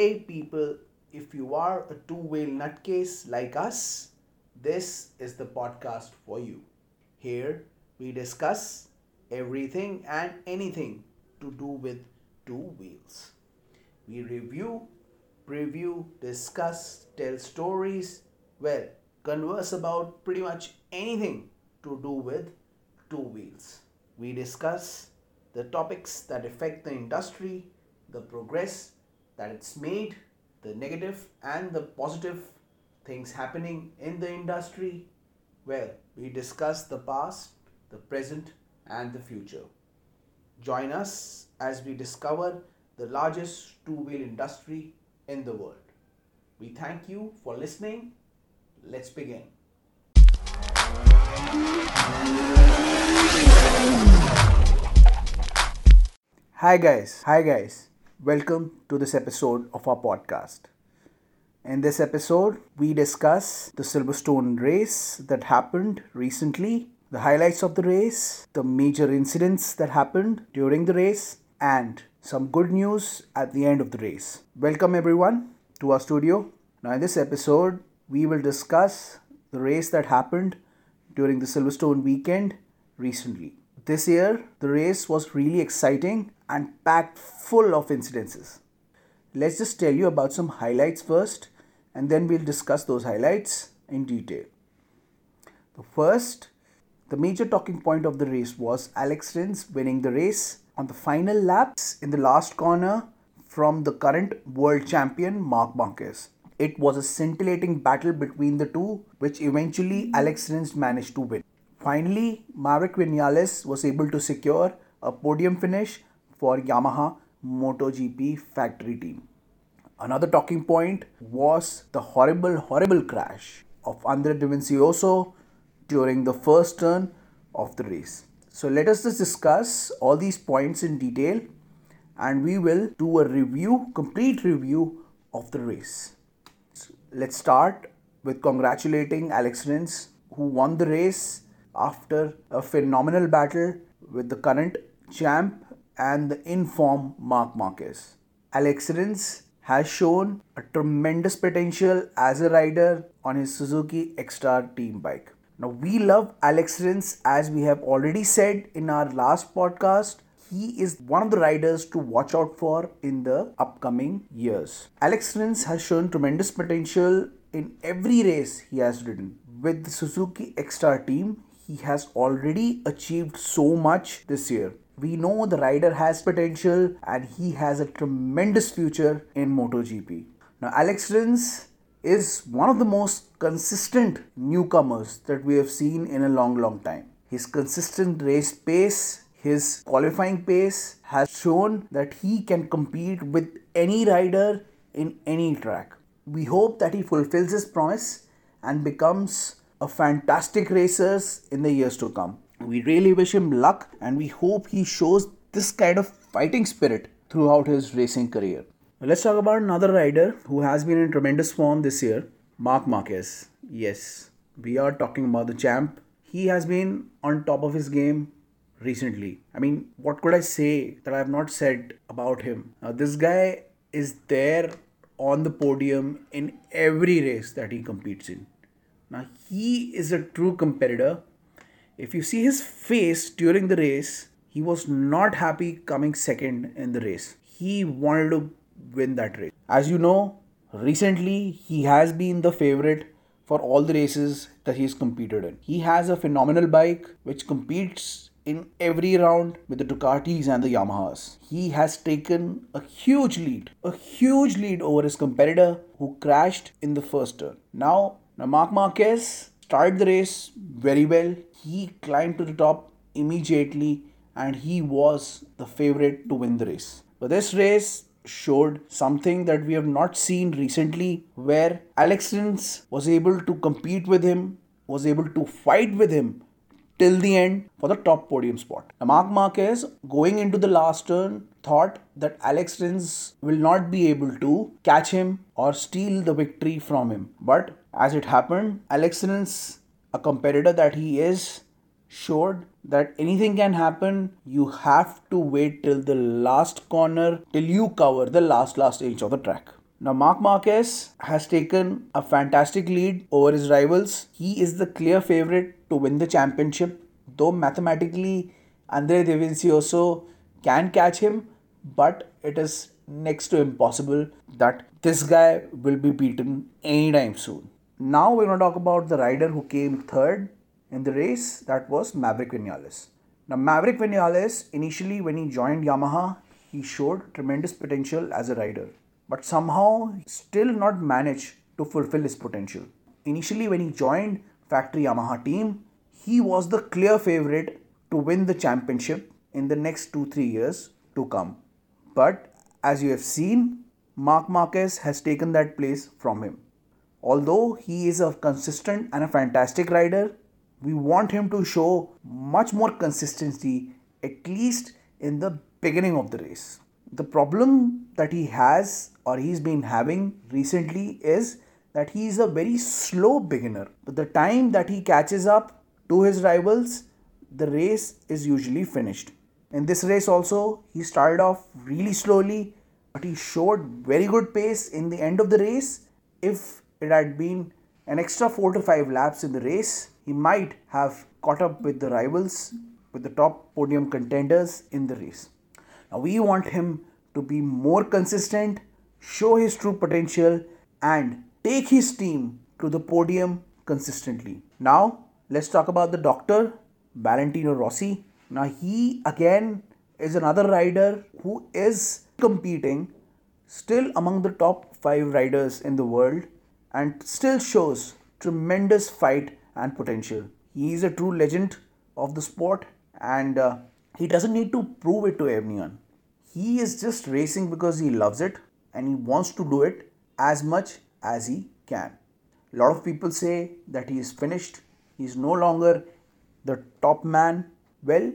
Hey people, if you are a two whale nutcase like us, this is the podcast for you. Here we discuss everything and anything to do with two wheels. We review, preview, discuss, tell stories, well, converse about pretty much anything to do with two wheels. We discuss the topics that affect the industry, the progress that it's made, the negative and the positive things happening in the industry. Well, we discuss the past, the present, and the future. Join us as we discover the largest two wheel industry in the world. We thank you for listening. Let's begin. Hi, guys. Hi, guys. Welcome to this episode of our podcast. In this episode, we discuss the Silverstone race that happened recently, the highlights of the race, the major incidents that happened during the race, and some good news at the end of the race. Welcome, everyone, to our studio. Now, in this episode, we will discuss the race that happened during the Silverstone weekend recently. This year, the race was really exciting and packed full of incidences. Let's just tell you about some highlights first, and then we'll discuss those highlights in detail. The first, the major talking point of the race was Alex Rins winning the race on the final laps in the last corner from the current world champion Marc Marquez. It was a scintillating battle between the two, which eventually Alex Rins managed to win. Finally, Maverick Vinales was able to secure a podium finish for Yamaha MotoGP factory team. Another talking point was the horrible, horrible crash of Andre Dovizioso during the first turn of the race. So let us just discuss all these points in detail and we will do a review, complete review of the race. So let's start with congratulating Alex Rins who won the race after a phenomenal battle with the current champ and the inform Marc Marquez. Alex Rins has shown a tremendous potential as a rider on his Suzuki Ecstar team bike. Now we love Alex Rins as we have already said in our last podcast. He is one of the riders to watch out for in the upcoming years. Alex Rins has shown tremendous potential in every race he has ridden. With the Suzuki Ecstar team, he has already achieved so much this year. We know the rider has potential and he has a tremendous future in MotoGP. Now, Alex Rins is one of the most consistent newcomers that we have seen in a long, long time. His consistent race pace, his qualifying pace has shown that he can compete with any rider in any track. We hope that he fulfills his promise and becomes a fantastic racer in the years to come. We really wish him luck and we hope he shows this kind of fighting spirit throughout his racing career. Let's talk about another rider who has been in tremendous form this year, Marc Marquez. Yes, we are talking about the champ. He has been on top of his game recently. I mean, what could I say that I have not said about him? Now, this guy is there on the podium in every race that he competes in. Now, he is a true competitor. If you see his face during the race, he was not happy coming second in the race. He wanted to win that race. As you know, recently he has been the favorite for all the races that he's competed in. He has a phenomenal bike which competes in every round with the Ducatis and the Yamahas. He has taken a huge lead, a huge lead over his competitor who crashed in the first turn. Now, now Marc Marquez started the race very well. He climbed to the top immediately and he was the favorite to win the race. But this race showed something that we have not seen recently where Alex Rins was able to compete with him, was able to fight with him till the end for the top podium spot. Now, Marc Marquez going into the last turn thought that Alex Rins will not be able to catch him or steal the victory from him. But as it happened, Alex Rins, a competitor that he is, showed that anything can happen. You have to wait till the last corner, till you cover the last last inch of the track. Now, Marc Marquez has taken a fantastic lead over his rivals. He is the clear favorite to win the championship, though mathematically Andre Dovizioso can catch him, but it is next to impossible that this guy will be beaten anytime soon. Now we're going to talk about the rider who came third in the race, that was Maverick Vinales. Now, Maverick Vinales, initially when he joined Yamaha, he showed tremendous potential as a rider, but somehow still not managed to fulfill his potential. Initially, when he joined Factory Yamaha team, he was the clear favorite to win the championship in the next two three years to come. But as you have seen, Marc Marquez has taken that place from him. Although he is a consistent and a fantastic rider, we want him to show much more consistency, at least in the beginning of the race. The problem that he has or he's been having recently is that he is a very slow beginner. But the time that he catches up to his rivals, the race is usually finished. In this race, also, he started off really slowly, but he showed very good pace in the end of the race. If it had been an extra 4 to 5 laps in the race, he might have caught up with the rivals, with the top podium contenders in the race. Now, we want him to be more consistent, show his true potential, and take his team to the podium consistently. Now, let's talk about the doctor, Valentino Rossi. Now, he again is another rider who is competing still among the top five riders in the world and still shows tremendous fight and potential. He is a true legend of the sport and uh, he doesn't need to prove it to anyone. He is just racing because he loves it and he wants to do it as much as he can. A lot of people say that he is finished, he is no longer the top man. Well,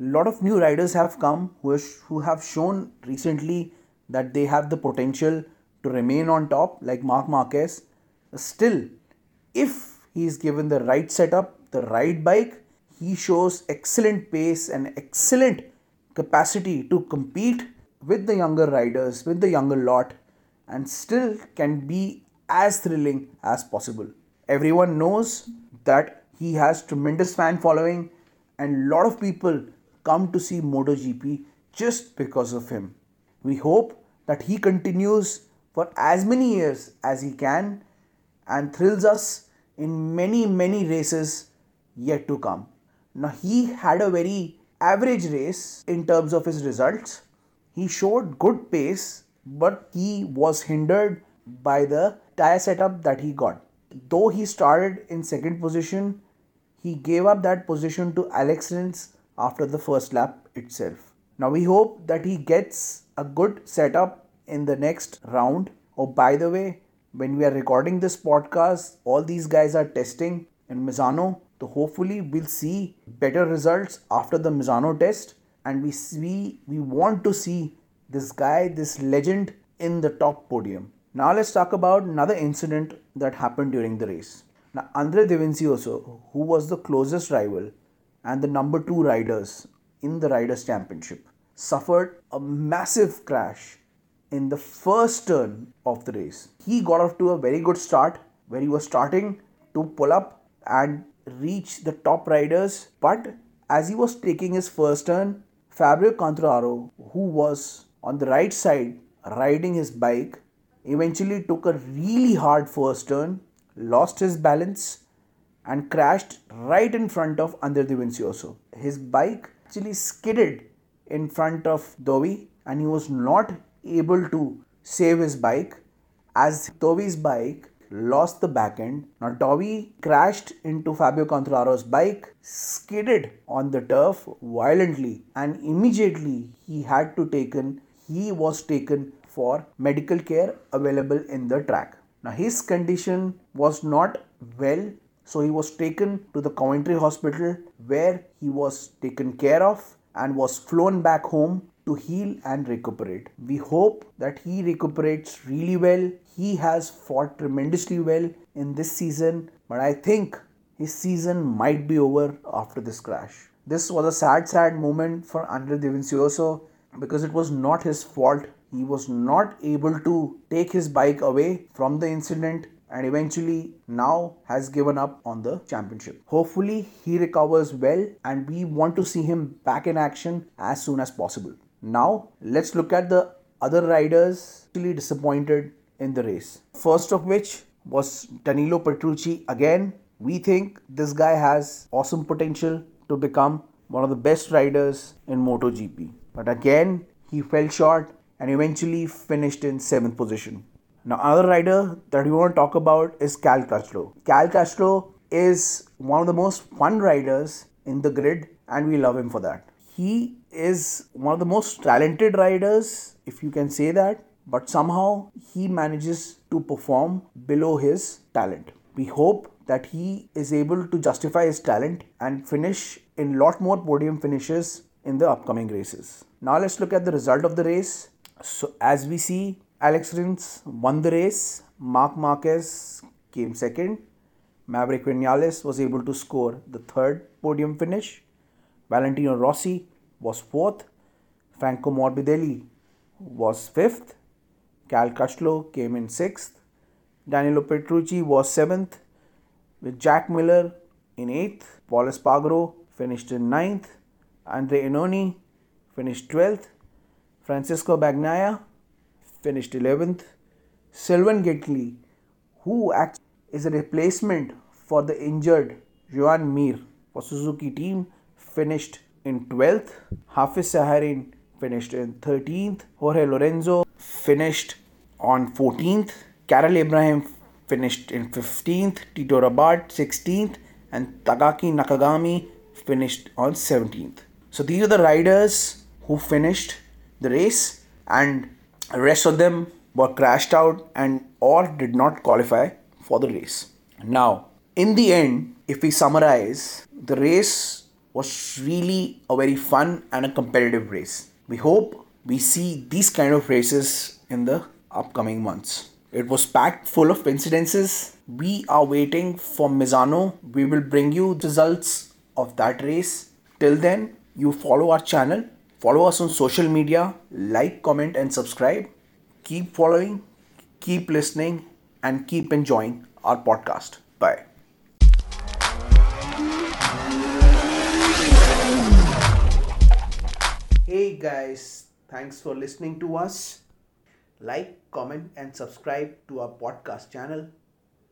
a lot of new riders have come who, who have shown recently that they have the potential to remain on top, like Marc Marquez. Still, if he is given the right setup, the right bike, he shows excellent pace and excellent capacity to compete with the younger riders, with the younger lot, and still can be as thrilling as possible. Everyone knows that he has tremendous fan following and a lot of people come to see MotoGP just because of him. We hope that he continues for as many years as he can and thrills us in many, many races yet to come. Now, he had a very average race in terms of his results. He showed good pace, but he was hindered by the tire setup that he got. Though he started in second position, he gave up that position to Alex Rins after the first lap itself. Now we hope that he gets a good setup in the next round. Oh, by the way, when we are recording this podcast, all these guys are testing in Misano. So hopefully we'll see better results after the Misano test, and we see we want to see this guy, this legend, in the top podium. Now let's talk about another incident that happened during the race. Now Andre Dovizioso, who was the closest rival and the number two riders in the Riders' Championship, suffered a massive crash in the first turn of the race. He got off to a very good start where he was starting to pull up and reach the top riders. But as he was taking his first turn, Fabio Quartararo, who was on the right side riding his bike, eventually took a really hard first turn, lost his balance, and crashed right in front of Andre Dovizioso. His bike actually skidded in front of Dovi and he was not able to save his bike as Dovi's bike lost the back end. Now Dovi crashed into Fabio Quartararo's bike, skidded on the turf violently, and immediately he had to taken he was taken for medical care available in the track. Now his condition was not well, so he was taken to the Coventry Hospital where he was taken care of and was flown back home to heal and recuperate. We hope that he recuperates really well. He has fought tremendously well in this season, but I think his season might be over after this crash. This was a sad, sad moment for Andre Dovizioso because it was not his fault he was not able to take his bike away from the incident and eventually now has given up on the championship. Hopefully, he recovers well and we want to see him back in action as soon as possible. Now, let's look at the other riders really disappointed in the race. First of which was Danilo Petrucci again. We think this guy has awesome potential to become one of the best riders in MotoGP. But again, he fell short and eventually finished in 7th position. Now, another rider that we want to talk about is Cal Crutchlow. Cal Crutchlow is one of the most fun riders in the grid, and we love him for that. He is one of the most talented riders, if you can say that, but somehow he manages to perform below his talent. We hope that he is able to justify his talent and finish in lot more podium finishes in the upcoming races. Now let's look at the result of the race. So as we see, Alex Rins won the race. Marc Marquez came second. Maverick Vinales was able to score the third podium finish. Valentino Rossi was fourth. Franco Morbidelli was fifth. Cal Crutchlow came in sixth. Danilo Petrucci was seventh, with Jack Miller in eighth. Pol Espargaro finished in ninth. Andre Iannone finished twelfth. Francisco Bagnaia finished 11th. Sylvain Guintoli, who is a replacement for the injured Joan Mir for Suzuki team, finished in 12th. Hafizh Syahrin finished in 13th. Jorge Lorenzo finished on 14th. Karel Abraham finished in 15th. Tito Rabat 16th. And Takaaki Nakagami finished on 17th. So these are the riders who finished the race and rest of them were crashed out and or did not qualify for the race. Now, in the end, if we summarize, the race was really a very fun and a competitive race. We hope we see these kind of races in the upcoming months. It was packed full of incidences. We are waiting for Misano. We will bring you results of that race. Till then, you follow our channel Follow us on social media, like, comment, and subscribe. Keep following, keep listening, and keep enjoying our podcast. Bye. Hey guys, thanks for listening to us. Like, comment, and subscribe to our podcast channel.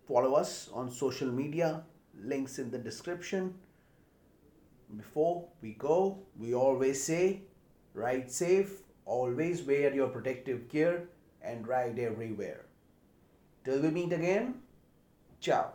Follow us on social media, links in the description. Before we go, we always say Ride safe, always wear your protective gear, and ride everywhere. Till we meet again, ciao.